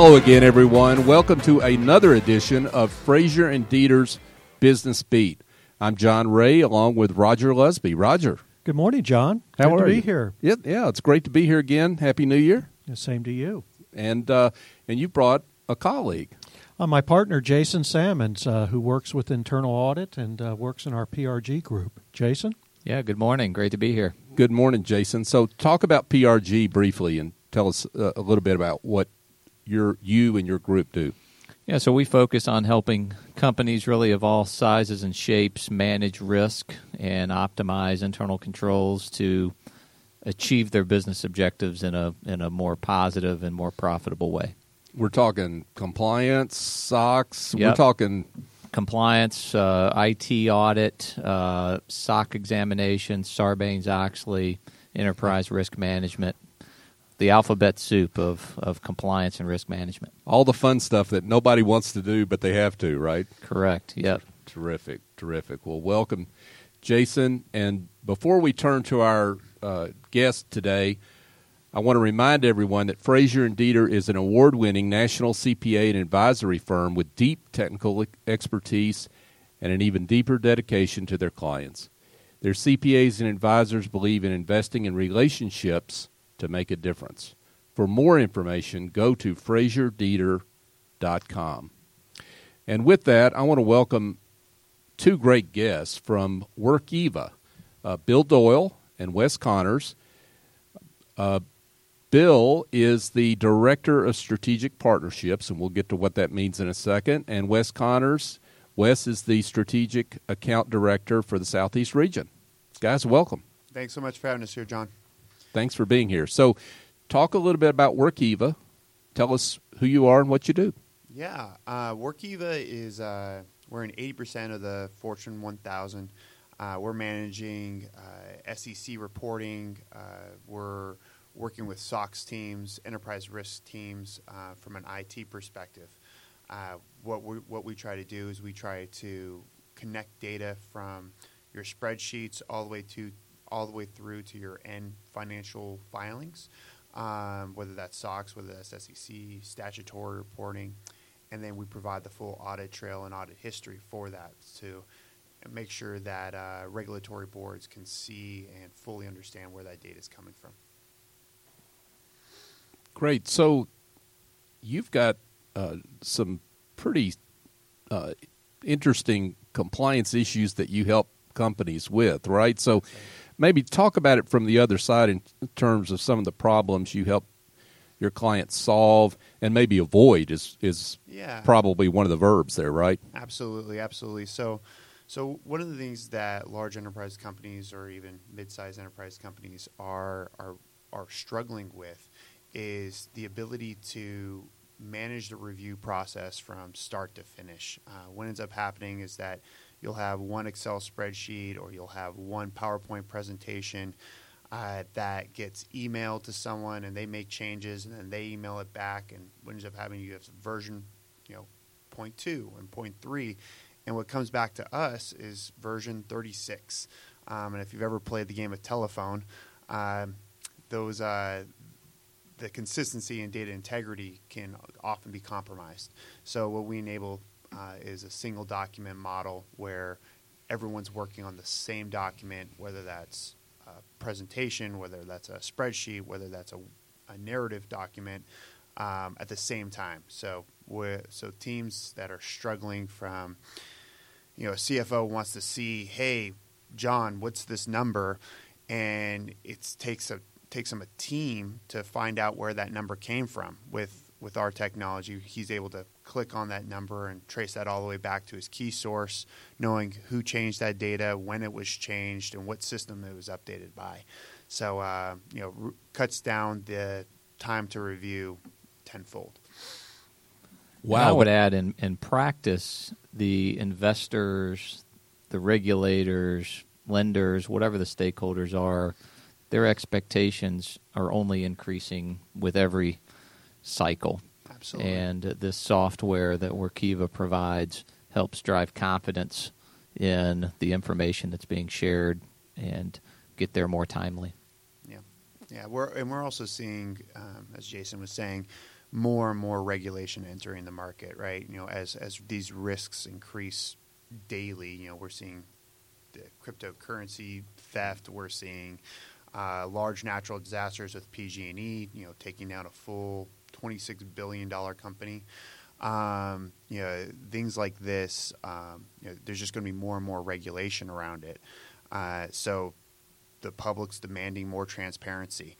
hello again, everyone. Welcome to another edition of Frazier and Deeter's Business Beat. I'm John Ray, along with Roger Lusby. Roger, Good morning, John. how Good are to you? be here. Yeah, yeah, it's great to be here again. Happy New Year, The Same to you. and uh, and you brought a colleague. Uh, my partner, Jason Sammons, uh, who works with internal audit and uh, works in our PRG group. Jason? Yeah, good morning. Great to be here. Good morning, Jason. So, talk about PRG briefly, and tell us uh, a little bit about what your you and your group do. Yeah, so we focus on helping companies really of all sizes and shapes manage risk and optimize internal controls to achieve their business objectives in a in a more positive and more profitable way. We're talking compliance, SOX. We're talking Compliance, uh, IT audit, uh, SOC examination, Sarbanes Oxley, enterprise risk management, the alphabet soup of, of compliance and risk management. all the fun stuff that nobody wants to do, but they have to, right? Correct. Yep. Terrific, terrific. Well, welcome, Jason. And before we turn to our uh, guest today, I want to remind everyone that Frazier and Deeter is an award-winning national CPA and advisory firm with deep technical expertise and an even deeper dedication to their clients. Their CPAs and advisors believe in investing in relationships to make a difference. For more information, go to FrazierDeeter.com. And with that, I want to welcome two great guests from Workiva, uh, Bill Doyle and Wes Connors. Uh, Bill is the Director of Strategic Partnerships, and we'll get to what that means in a second. And Wes Connors, Wes is the Strategic Account Director for the Southeast region. Guys, welcome. Thanks so much for having us here, John. Thanks for being here. So, talk a little bit about Workiva. Tell us who you are and what you do. Yeah, uh, Workiva is uh, we're in eighty percent of the Fortune 1000. Uh, we're managing uh, SEC reporting. Uh, we're working with SOX teams, enterprise risk teams uh, from an IT perspective. What we what we try to do is we try to connect data from your spreadsheets all the way to all the way through to your end financial filings, um, whether that's SOX, whether that's SEC, statutory reporting, and then we provide the full audit trail and audit history for that to make sure that uh, regulatory boards can see and fully understand where that data is coming from. Great. So you've got uh, some pretty uh, interesting compliance issues that you help companies with, right? So maybe talk about it from the other side in terms of some of the problems you help your clients solve and maybe avoid is is Yeah. probably one of the verbs there, right? Absolutely, absolutely. So, so one of the things that large enterprise companies or even mid-sized enterprise companies are are are struggling with is the ability to manage the review process from start to finish. Uh, what ends up happening is that you'll have one Excel spreadsheet or you'll have one PowerPoint presentation uh, that gets emailed to someone and they make changes and then they email it back and what ends up happening you have version you know point two and point three. And what comes back to us is version 36 um, and if you've ever played the game of telephone um, those uh, the consistency and data integrity can often be compromised. So what we enable uh, is a single document model where everyone's working on the same document whether that's a presentation whether that's a spreadsheet whether that's a, a narrative document um, at the same time. So, so teams that are struggling from, you know, a CFO wants to see, hey, John, what's this number, and it takes a takes him a team to find out where that number came from. With with our technology, he's able to click on that number and trace that all the way back to his key source, knowing who changed that data, when it was changed, and what system it was updated by. So, uh, you know, r- cuts down the time to review tenfold. And I would add in, in practice, the investors, the regulators, lenders, whatever the stakeholders are, their expectations are only increasing with every cycle. Absolutely. And this software that Workiva provides helps drive confidence in the information that's being shared and get there more timely. Yeah, yeah. We're and we're also seeing, um, as Jason was saying, more and more regulation entering the market, right? You know, as as these risks increase daily, you know, we're seeing the cryptocurrency theft, we're seeing uh, large natural disasters with PG&E, you know, taking down a full 26 billion dollar company. Um, you know, things like this. Um, you know, there's just going to be more and more regulation around it. Uh, so the public's demanding more transparency,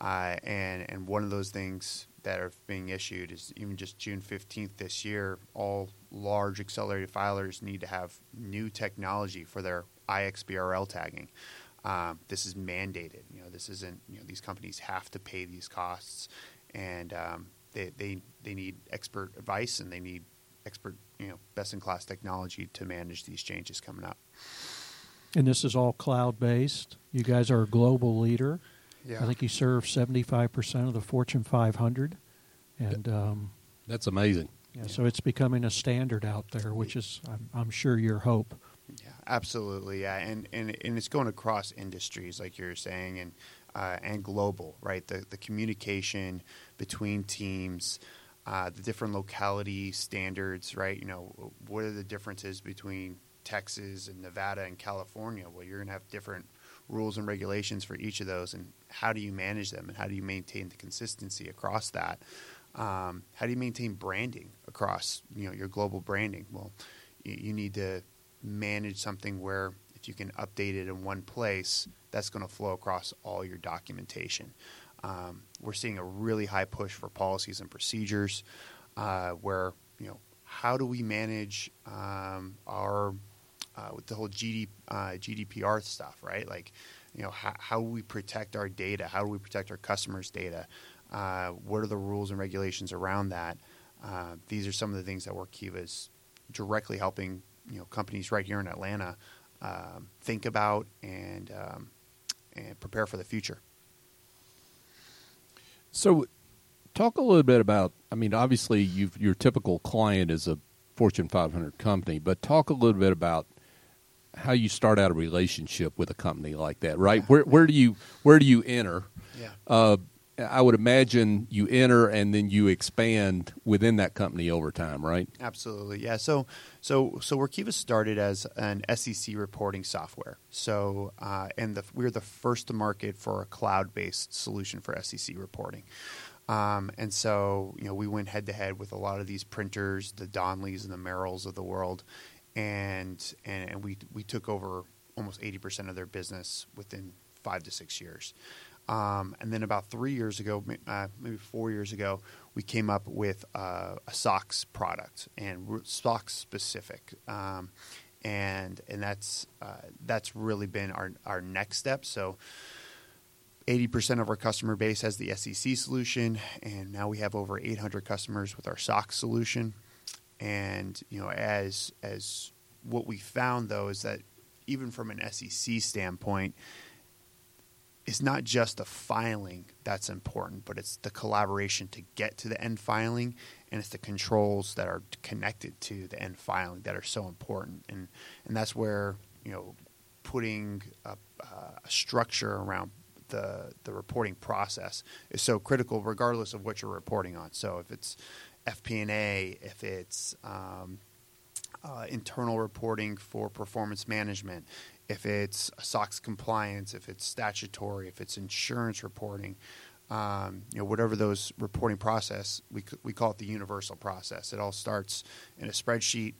uh, and and one of those things that are being issued is even just June 15th this year. All large accelerated filers need to have new technology for their IXBRL tagging. Um, this is mandated. You know, this isn't. You know, these companies have to pay these costs, and um, they, they they need expert advice and they need expert, you know, best in class technology to manage these changes coming up. And this is all cloud based. You guys are a global leader. Yeah. I think you serve seventy five percent of the Fortune five hundred, and um, That's amazing. yeah, so it's becoming a standard out there, which is I'm, I'm sure your hope. Yeah, absolutely. Yeah, and, and and it's going across industries, like you're saying, and uh, and global, right? The the communication between teams, uh, the different locality standards, right? You know, what are the differences between Texas and Nevada and California? Well, you're going to have different rules and regulations for each of those, and how do you manage them, and how do you maintain the consistency across that? Um, how do you maintain branding across you know your global branding? Well, you, you need to manage something where you can update it in one place, that's going to flow across all your documentation. Um, we're seeing a really high push for policies and procedures, uh, where you know how do we manage um, our uh, with the whole GD, uh, GDPR stuff, right? Like, you know, how, how do we protect our data? How do we protect our customers' data? Uh, what are the rules and regulations around that? Uh, these are some of the things that Workiva is directly helping you know companies right here in Atlanta um, think about and um, and prepare for the future. So, talk a little bit about. I mean, obviously, you've, your typical client is a Fortune 500 company, but talk a little bit about how you start out a relationship with a company like that. Right? Yeah. Where where do you where do you enter? Yeah. Uh, I would imagine you enter and then you expand within that company over time, right? Absolutely, yeah. So, so, so Workiva started as an SEC reporting software. So, uh, and the, we are the first to market for a cloud-based solution for SEC reporting. Um, and so, you know, we went head to head with a lot of these printers, the Donnelleys and the Merrills of the world, and and, and we we took over almost eighty percent of their business within five to six years. Um, and then about three years ago, uh, maybe four years ago, we came up with uh, a SOX product and SOX specific, um, and and that's uh, that's really been our our next step. So. 80% of our customer base has the SEC solution, and now we have over 800 customers with our SOX solution. And you know, as as what we found though is that even from an SEC standpoint, it's not just the filing that's important, but it's the collaboration to get to the end filing, and it's the controls that are connected to the end filing that are so important. And and that's where you know putting a, a structure around the the reporting process is so critical, regardless of what you're reporting on. So if it's FP&A, if it's um, uh, internal reporting for performance management, if it's SOX compliance, if it's statutory, if it's insurance reporting, um, you know, whatever those reporting process, we, we call it the universal process. It all starts in a spreadsheet,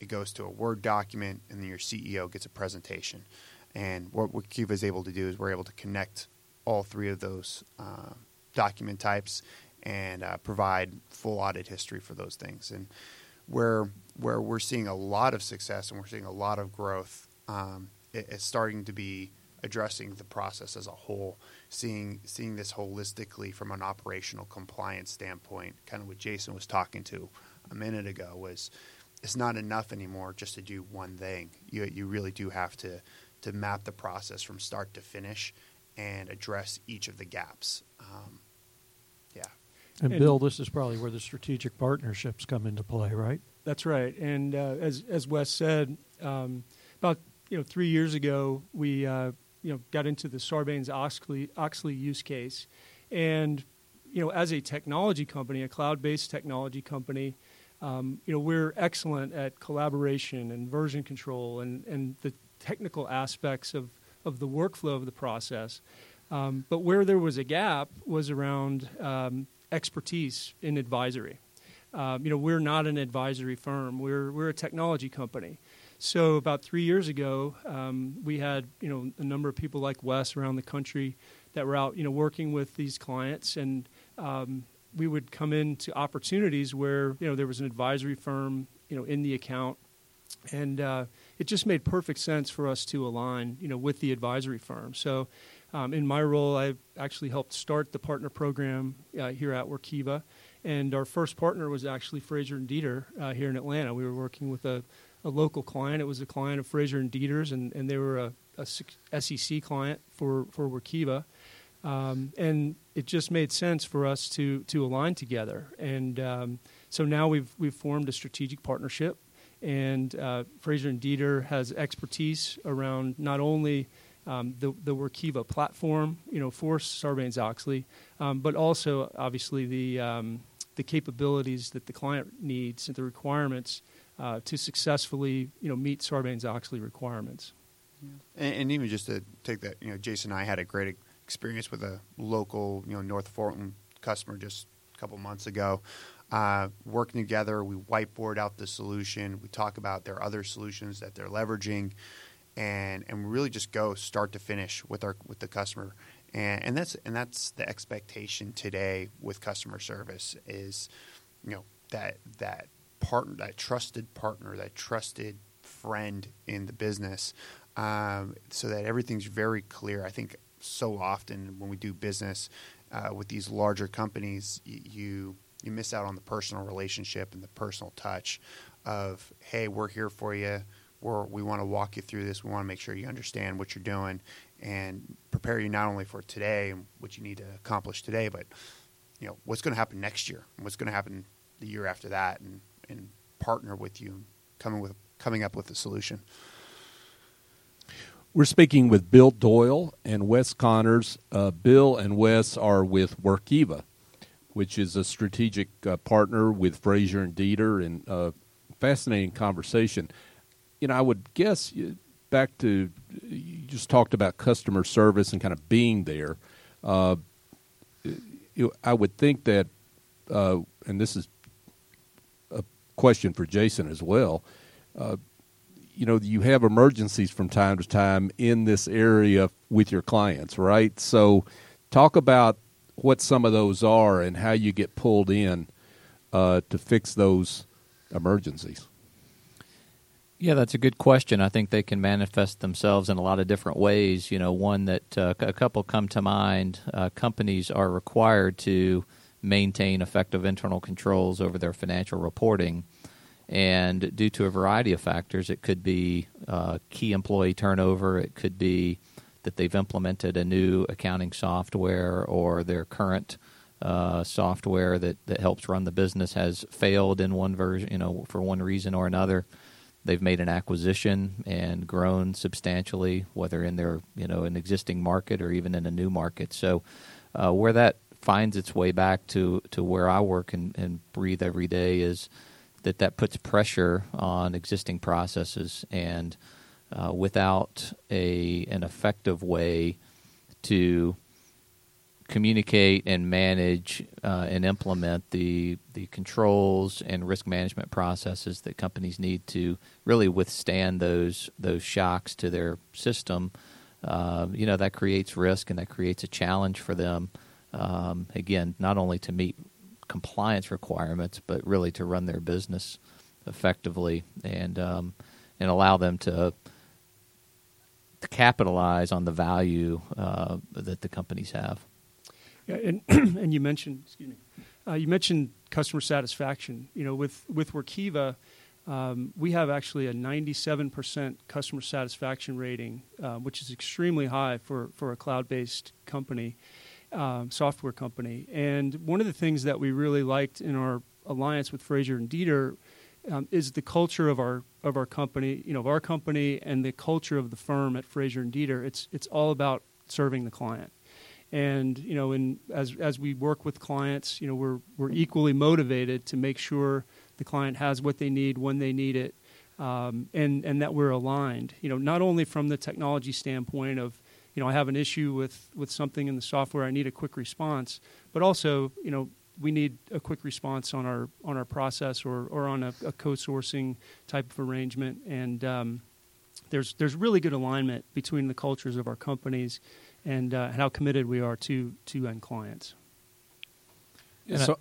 it goes to a Word document, and then your CEO gets a presentation. And what, what Workiva is able to do is we're able to connect all three of those uh, document types and uh, provide full audit history for those things. And where where we're seeing a lot of success and we're seeing a lot of growth um, is starting to be addressing the process as a whole, seeing seeing this holistically from an operational compliance standpoint. Kind of what Jason was talking to a minute ago was it's not enough anymore just to do one thing. You you really do have to to map the process from start to finish and address each of the gaps. Um, yeah. And, And- Bill, this is probably where the strategic partnerships come into play, right? That's right. And uh, as as Wes said, um, about you know three years ago, we uh, you know got into the Sarbanes Oxley Oxley use case, and you know, as a technology company, a cloud-based technology company, um, you know, we're excellent at collaboration and version control and, and the technical aspects of, of the workflow of the process. Um, but where there was a gap was around um, expertise in advisory. Um, you know, we're not an advisory firm. We're we're a technology company. So about three years ago, um, we had you know a number of people like Wes around the country that were out you know working with these clients, and um, we would come into opportunities where you know there was an advisory firm you know in the account, and uh, it just made perfect sense for us to align you know with the advisory firm. So. Um, in my role, I actually helped start the partner program uh, here at Workiva, and our first partner was actually Frazier and Deeter uh, here in Atlanta. We were working with a, a, local client. It was a client of Frazier and Deeter's, and, and they were a, a SEC client for for Workiva. Um, and it just made sense for us to to align together. And um, so now we've we've formed a strategic partnership, and uh, Frazier and Deeter has expertise around not only um, the the Workiva platform, you know, for Sarbanes Oxley, um, but also obviously the um, the capabilities that the client needs and the requirements uh, to successfully, you know, meet Sarbanes-Oxley requirements. Yeah. And, and, even just to take that, you know, Jason and I had a great experience with a local, you know, North Fulton customer just a couple months ago. Uh, working together, we whiteboard out the solution. We talk about their other solutions that they're leveraging, and and really just go start to finish with our with the customer and, and that's and that's the expectation today with customer service is you know that that partner that trusted partner that trusted friend in the business um, so that everything's very clear. I think so often when we do business uh, with these larger companies you you miss out on the personal relationship and the personal touch of hey we're here for you we're, we want to walk you through this. We want to make sure you understand what you're doing and prepare you not only for today and what you need to accomplish today, but you know what's going to happen next year, and what's going to happen the year after that, and and partner with you, coming with coming up with a solution. We're speaking with Bill Doyle and Wes Connors. Uh, Bill and Wes are with Workiva, which is a strategic uh, partner with Frazier and Deeter, and uh, fascinating conversation. You know, I would guess back to you just talked about customer service and kind of being there. Uh, you, I would think that, uh, and this is question for Jason as well. Uh, you know, you have emergencies from time to time in this area with your clients, right? So, talk about what some of those are and how you get pulled in uh, to fix those emergencies. Yeah, that's a good question. I think they can manifest themselves in a lot of different ways. You know, one that uh, a couple come to mind. Uh, companies are required to maintain effective internal controls over their financial reporting, and due to a variety of factors, it could be uh, key employee turnover. It could be that they've implemented a new accounting software or their current uh, software that, that helps run the business has failed in one version, you know, for one reason or another they've made an acquisition and grown substantially, whether in their you know an existing market or even in a new market. So uh, where that finds its way back to to where I work and, and breathe every day is that that puts pressure on existing processes and uh, without a an effective way to communicate and manage uh, and implement the the controls and risk management processes that companies need to really withstand those those shocks to their system. Uh, you know that creates risk and that creates a challenge for them. Um, again, not only to meet compliance requirements, but really to run their business effectively and um, and allow them to to capitalize on the value uh, that the companies have. Yeah, and and you mentioned excuse me, uh, you mentioned customer satisfaction. You know, with with Workiva, um, we have actually a 97% customer satisfaction rating, uh, which is extremely high for for a cloud-based company, um, software company. And one of the things that we really liked in our alliance with Frazier and Deeter um, is the culture of our of our company, you know, of our company and the culture of the firm at Frazier and Deeter. It's it's all about serving the client. And you know, in, as as we work with clients, you know, we're we're equally motivated to make sure the client has what they need when they need it, um, and and that we're aligned. You know, not only from the technology standpoint of you know I have an issue with with something in the software, I need a quick response, but also you know we need a quick response on our on our process or or on a, a co-sourcing type of arrangement and. Um, there's there's really good alignment between the cultures of our companies and, uh, and how committed we are to to end clients. so,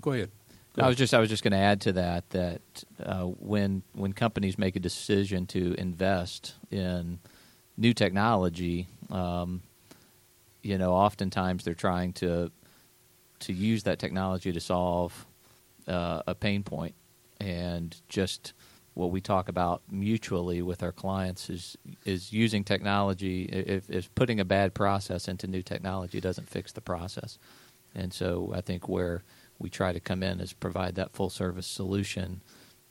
go ahead. Go I ahead. was just I was just going to add to that that uh, when when companies make a decision to invest in new technology, um, you know, oftentimes they're trying to to use that technology to solve uh, a pain point, and just what we talk about mutually with our clients is is using technology. If, if putting a bad process into new technology doesn't fix the process, and so I think where we try to come in is provide that full service solution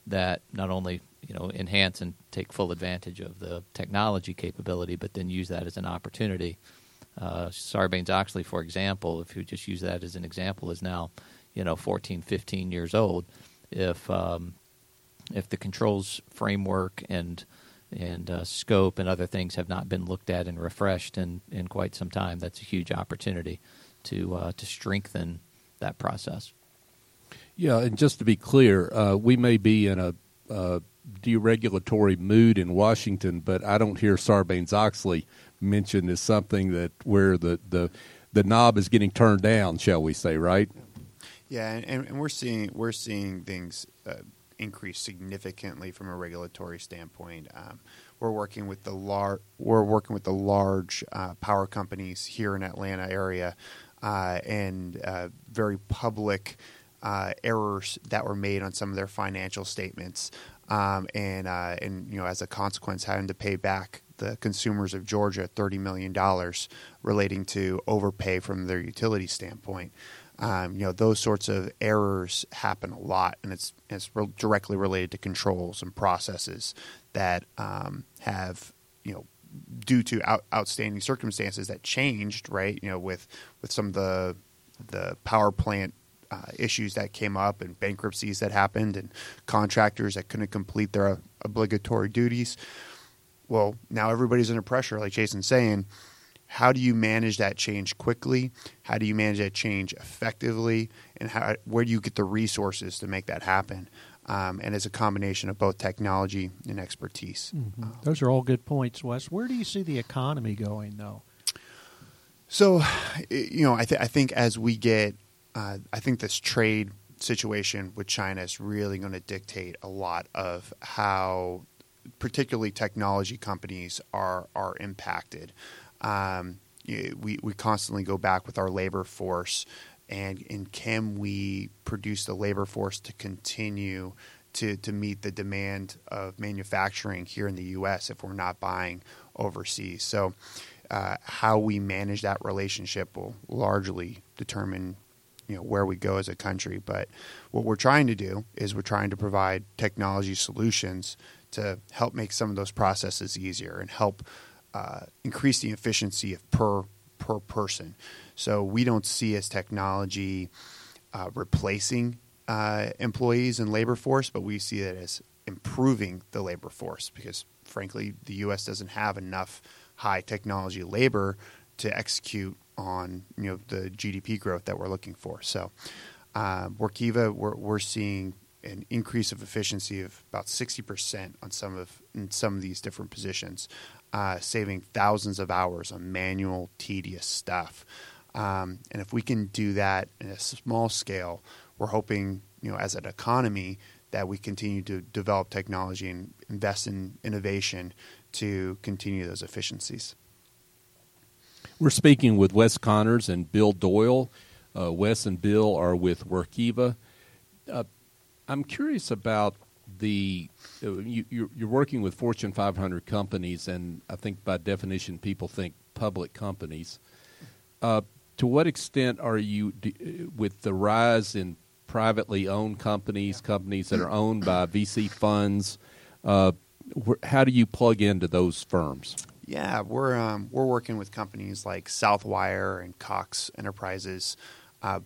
that not only you know enhance and take full advantage of the technology capability, but then use that as an opportunity. Uh, Sarbanes Oxley, for example, if you just use that as an example, is now you know 14, 15 years old. If um, if the controls framework and and uh, scope and other things have not been looked at and refreshed in, in quite some time, that's a huge opportunity to uh, to strengthen that process. Yeah, and just to be clear, uh, we may be in a uh, deregulatory mood in Washington, but I don't hear Sarbanes Oxley mentioned as something that where the, the the knob is getting turned down, shall we say, right? Yeah, and, and we're seeing we're seeing things uh, increase significantly from a regulatory standpoint. Um, we're working with the lar- we're working with the large uh, power companies here in Atlanta area, uh, and uh, very public uh, errors that were made on some of their financial statements, um, and uh, and you know as a consequence having to pay back the consumers of Georgia thirty million dollars relating to overpay from their utility standpoint. Um, you know those sorts of errors happen a lot, and it's it's re- directly related to controls and processes that um, have you know due to out, outstanding circumstances that changed, right? You know, with with some of the the power plant uh, issues that came up and bankruptcies that happened and contractors that couldn't complete their obligatory duties. Well, now everybody's under pressure, like Jason's saying. How do you manage that change quickly? How do you manage that change effectively? And how, where do you get the resources to make that happen? Um, and it's a combination of both technology and expertise. Mm-hmm. Those are all good points, Wes. Where do you see the economy going, though? So, you know, I, th- I think as we get, uh, I think this trade situation with China is really going to dictate a lot of how, particularly technology companies, are are impacted. Um, we we constantly go back with our labor force, and and can we produce the labor force to continue to to meet the demand of manufacturing here in the U.S. if we're not buying overseas? So uh, how we manage that relationship will largely determine you know where we go as a country. But what we're trying to do is we're trying to provide technology solutions to help make some of those processes easier and help uh, increase the efficiency of per per person. So we don't see as technology uh, replacing uh, employees and labor force but we see it as improving the labor force because frankly the us doesn't have enough high technology labor to execute on you know the GDP growth that we're looking for. So, um, Workiva, we're, we're seeing an increase of efficiency of about sixty percent on some of in some of these different positions, uh, saving thousands of hours on manual, tedious stuff. Um, and if we can do that in a small scale, we're hoping you know as an economy that we continue to develop technology and invest in innovation to continue those efficiencies. We're speaking with Wes Connors and Bill Doyle. Uh, Wes and Bill are with Workiva. Uh, I'm curious about the uh, you, you're, you're working with Fortune 500 companies, and I think by definition, people think public companies. Uh, to what extent are you with the rise in privately owned companies, companies that are owned by VC funds? Uh, how do you plug into those firms? Yeah, we're um, we're working with companies like Southwire and Cox Enterprises, uh,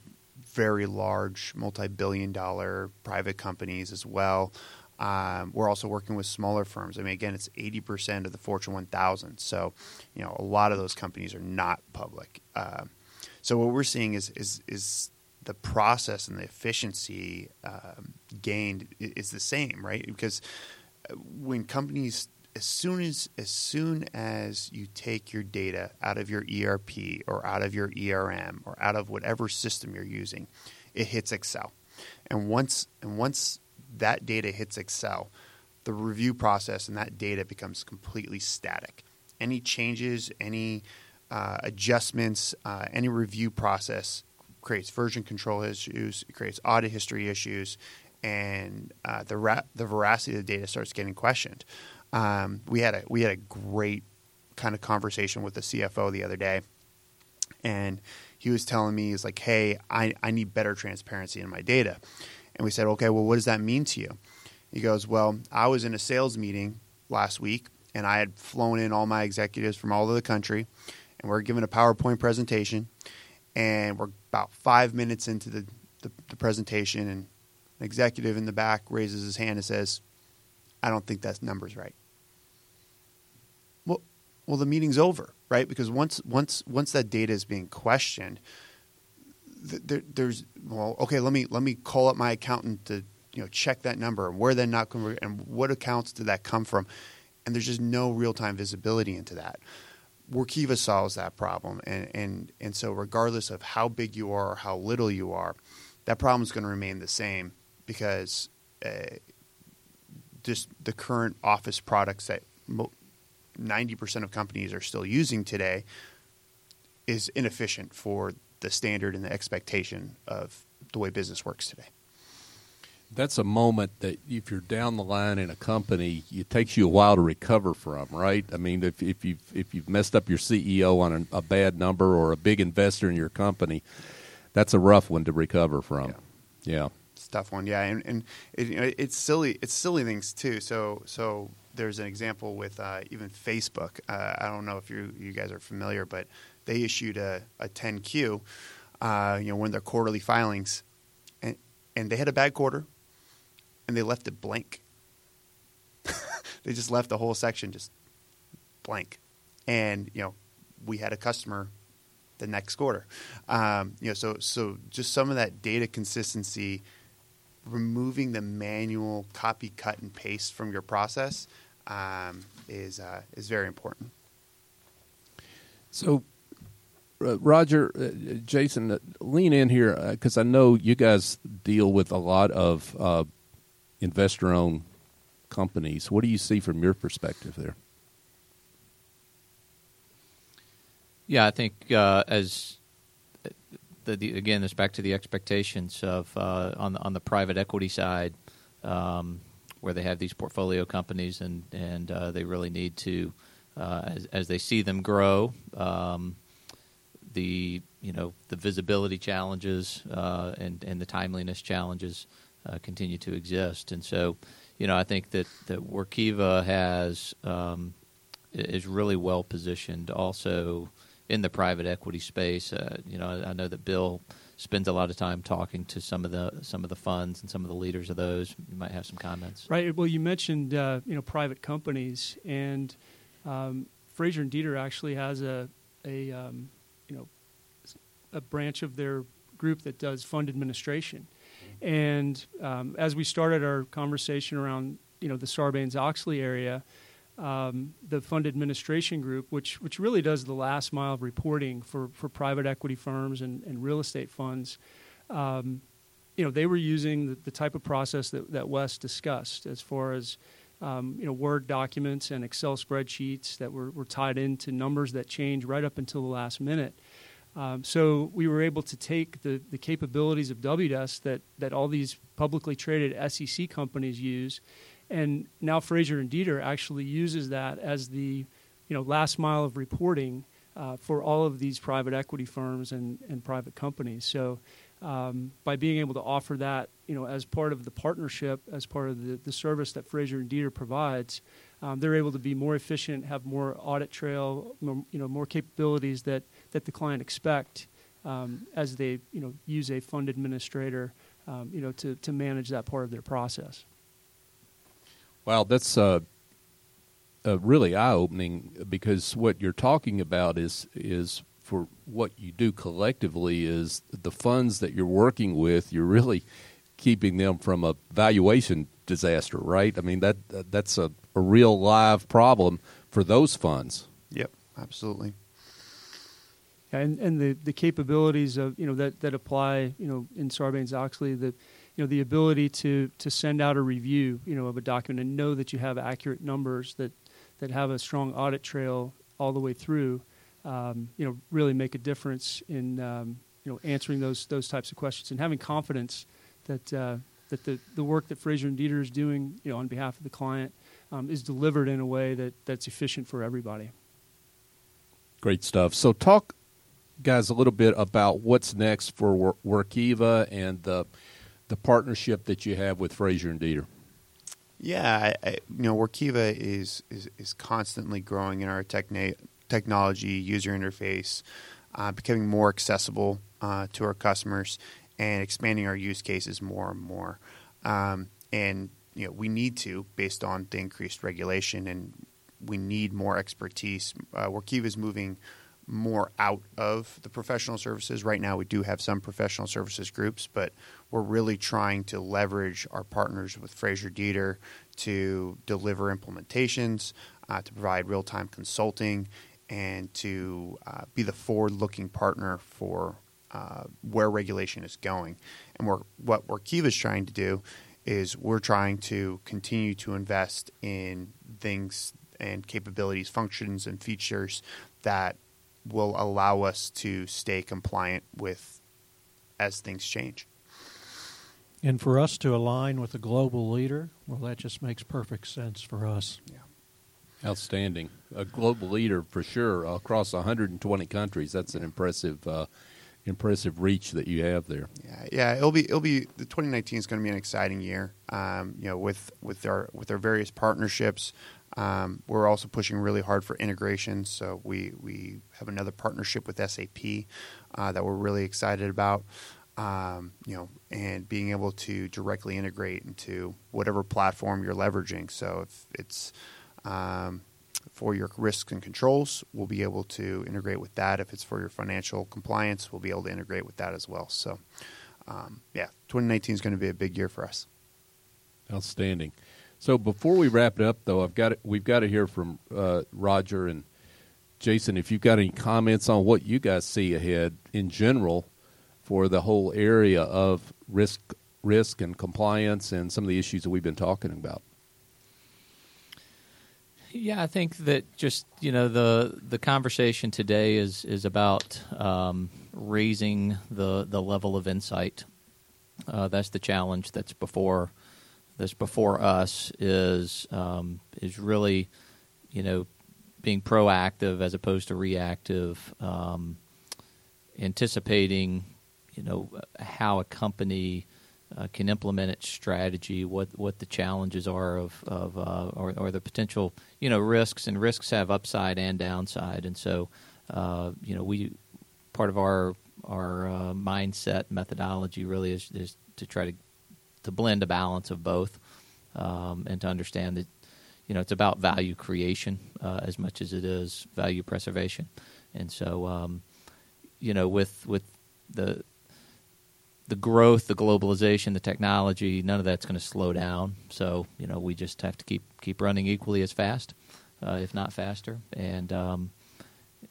very large, multi-billion-dollar private companies as well. Um, we're also working with smaller firms. I mean, again, it's 80% of the Fortune 1000. So, you know, a lot of those companies are not public. Uh, so what we're seeing is is is the process and the efficiency um, gained is the same, right? Because uh, when companies as soon as as soon as you take your data out of your ERP or out of your ERM or out of whatever system you're using, it hits Excel. And once and once that data hits Excel, the review process and that data becomes completely static. Any changes, any uh, adjustments, uh, any review process creates version control issues, it creates audit history issues, and uh, the ra- the veracity of the data starts getting questioned. Um, we had a we had a great kind of conversation with the CFO the other day, and he was telling me he's like, "Hey, I, I need better transparency in my data," and we said, "Okay, well, what does that mean to you?" He goes, "Well, I was in a sales meeting last week, and I had flown in all my executives from all over the country, and we're giving a PowerPoint presentation, and we're about five minutes into the, the, the presentation, and an executive in the back raises his hand and says." I don't think that number's right. Well, well, the meeting's over, right? Because once once once that data is being questioned, there, there's well, okay, let me let me call up my accountant to you know check that number and where that not come and what accounts did that come from, and there's just no real time visibility into that. Workiva solves that problem, and and and so regardless of how big you are or how little you are, that problem is going to remain the same because. Uh, just the current office products that 90% of companies are still using today is inefficient for the standard and the expectation of the way business works today. That's a moment that if you're down the line in a company, it takes you a while to recover from, right? I mean, if, if you've if you've messed up your CEO on a, a bad number or a big investor in your company, that's a rough one to recover from. Yeah. yeah tough one. Yeah, and, and it, you know, it's silly. It's silly things too. So so there's an example with uh, even Facebook. Uh, I don't know if you you guys are familiar, but they issued a, a 10Q, uh, you know, one of their quarterly filings, and and they had a bad quarter, and they left it blank. they just left the whole section just blank, and you know, we had a customer the next quarter. Um, you know, so so just some of that data consistency removing the manual copy, cut, and paste from your process um, is uh, is very important. So, uh, Roger, uh, Jason, uh, lean in here because uh, I know you guys deal with a lot of uh, investor-owned companies. What do you see from your perspective there? Yeah, I think as the, the, again, this back to the expectations of uh, on the on the private equity side, um, where they have these portfolio companies and and uh, they really need to, uh, as, as they see them grow, um, the you know the visibility challenges uh, and and the timeliness challenges uh, continue to exist, and so you know I think that that Workiva has um, is really well positioned. Also in the private equity space. Uh, you know, I, I, know that Bill spends a lot of time talking to some of the some of the funds and some of the leaders of those. You might have some comments. Right. Well, you mentioned uh, you know private companies, and um, Frazier and Deeter actually has a a um, you know a branch of their group that does fund administration. And um, as we started our conversation around you know the Sarbanes Oxley area um, the fund administration group, which which really does the last mile of reporting for, for private equity firms and, and real estate funds. Um, you know, they were using the, the, type of process that, that Wes discussed as far as um, you know Word documents and Excel spreadsheets that were, were tied into numbers that change right up until the last minute. Um, so we were able to take the, the capabilities of Wdesk that, that all these publicly traded SEC companies use and now Frazier and Deeter actually uses that as the you know last mile of reporting uh, for all of these private equity firms and, and private companies. So um, by being able to offer that you know as part of the partnership, as part of the, the service that Frazier and Deeter provides, um, they're able to be more efficient, have more audit trail, more, you know, more capabilities that, that the client expect um, as they you know use a fund administrator um, you know to, to manage that part of their process. Wow, that's uh, uh, really eye opening because what you're talking about is is for what you do collectively is the funds that you're working with. You're really keeping them from a valuation disaster, right? I mean that that's a, a real live problem for those funds. Yep, absolutely. And and the, the capabilities of you know that, that apply you know in Sarbanes Oxley the you know the ability to to send out a review you know of a document and know that you have accurate numbers that that have a strong audit trail all the way through um, you know really make a difference in um, you know answering those those types of questions and having confidence that uh, that the, the work that Frazier and Deeter is doing, you know, on behalf of the client, um, is delivered in a way that, that's efficient for everybody. Great stuff. So, talk, guys, a little bit about what's next for Workiva and the the partnership that you have with Frazier and Deeter. Yeah, I, I, you know, Workiva is, is is constantly growing in our techna- technology user interface, uh, becoming more accessible uh, to our customers and expanding our use cases more and more. Um, and you know, we need to based on the increased regulation, and we need more expertise. Uh, Workiva is moving more out of the professional services. Right now, we do have some professional services groups, but we're really trying to leverage our partners with Frazier Deeter to deliver implementations, uh, to provide real time consulting, and to uh, be the forward looking partner for uh, where regulation is going. And we're, what Workiva is trying to do is we're trying to continue to invest in things and capabilities, functions, and features that will allow us to stay compliant with as things change. And for us to align with a global leader, well, that just makes perfect sense for us. Yeah. Outstanding. A global leader for sure across 120 countries. That's an impressive uh, impressive reach that you have there. Yeah, yeah, it'll be it'll be the 2019 is going to be an exciting year. Um, you know, with with our with our various partnerships, um, we're also pushing really hard for integration. So we we have another partnership with SAP uh, that we're really excited about. Um, you know, and being able to directly integrate into whatever platform you're leveraging. So if it's um, for your risks and controls, we'll be able to integrate with that. If it's for your financial compliance, we'll be able to integrate with that as well. So, um, yeah, 2019 is going to be a big year for us. Outstanding. So before we wrap it up, though, I've got we've got to hear from uh, Roger and Jason. If you've got any comments on what you guys see ahead in general for the whole area of risk, risk and compliance, and some of the issues that we've been talking about. Yeah, I think that just you know the the conversation today is is about um, raising the the level of insight. Uh, that's the challenge that's before that's before us is um, is really you know being proactive as opposed to reactive, um, anticipating you know how a company uh, can implement its strategy, what what the challenges are of of uh, or, or the potential you know risks, and risks have upside and downside, and so uh, you know we part of our our uh, mindset methodology really is, is to try to to blend a balance of both, um, and to understand that you know it's about value creation uh, as much as it is value preservation, and so um, you know with with the the growth, the globalization, the technology, none of that's going to slow down. So you know we just have to keep keep running equally as fast, uh, if not faster, and um,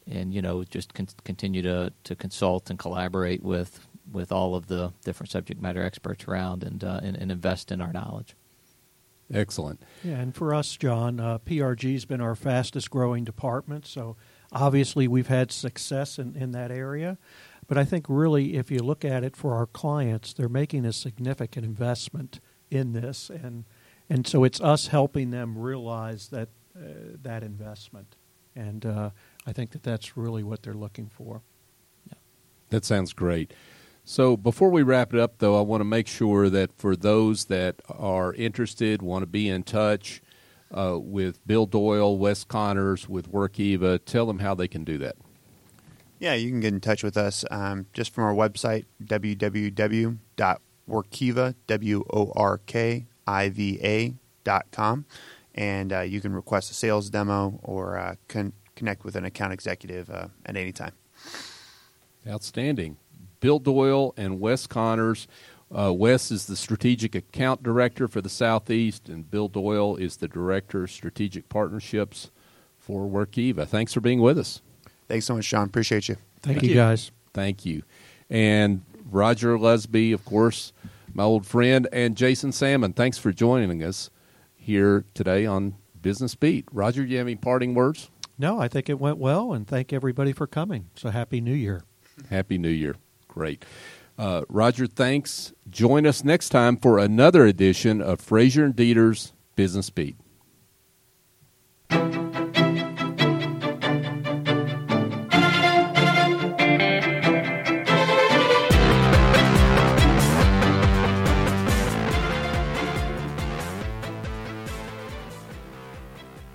and you know just con- continue to to consult and collaborate with with all of the different subject matter experts around and uh, and, and, invest in our knowledge. Excellent. Yeah, and for us, John, uh, PRG has been our fastest growing department. So obviously we've had success in, in that area. But I think really, if you look at it for our clients, they're making a significant investment in this, and and so it's us helping them realize that uh, that investment, and uh, I think that that's really what they're looking for. Yeah. That sounds great. So before we wrap it up, though, I want to make sure that for those that are interested, want to be in touch, uh, with Bill Doyle, Wes Connors, with Workiva, tell them how they can do that. Yeah, you can get in touch with us um, just from our website, www.workiva, W-O-R-K-I-V-A dot com. And uh, you can request a sales demo or uh, con- connect with an account executive uh, at any time. Outstanding. Bill Doyle and Wes Connors. Uh, Wes is the strategic account director for the Southeast, and Bill Doyle is the director of strategic partnerships for Workiva. Thanks for being with us. Thanks so much, John. Appreciate you. Thank, Thank you, you. guys. Thank you. And Roger Lusby, of course, my old friend, and Jason Salmon. Thanks for joining us here today on Business Beat. Roger, do you have any parting words? No, I think it went well, and thank everybody for coming. So happy New Year. Happy New Year. Great. Uh, Roger, thanks. Join us next time for another edition of Frazier and Deeter's Business Beat.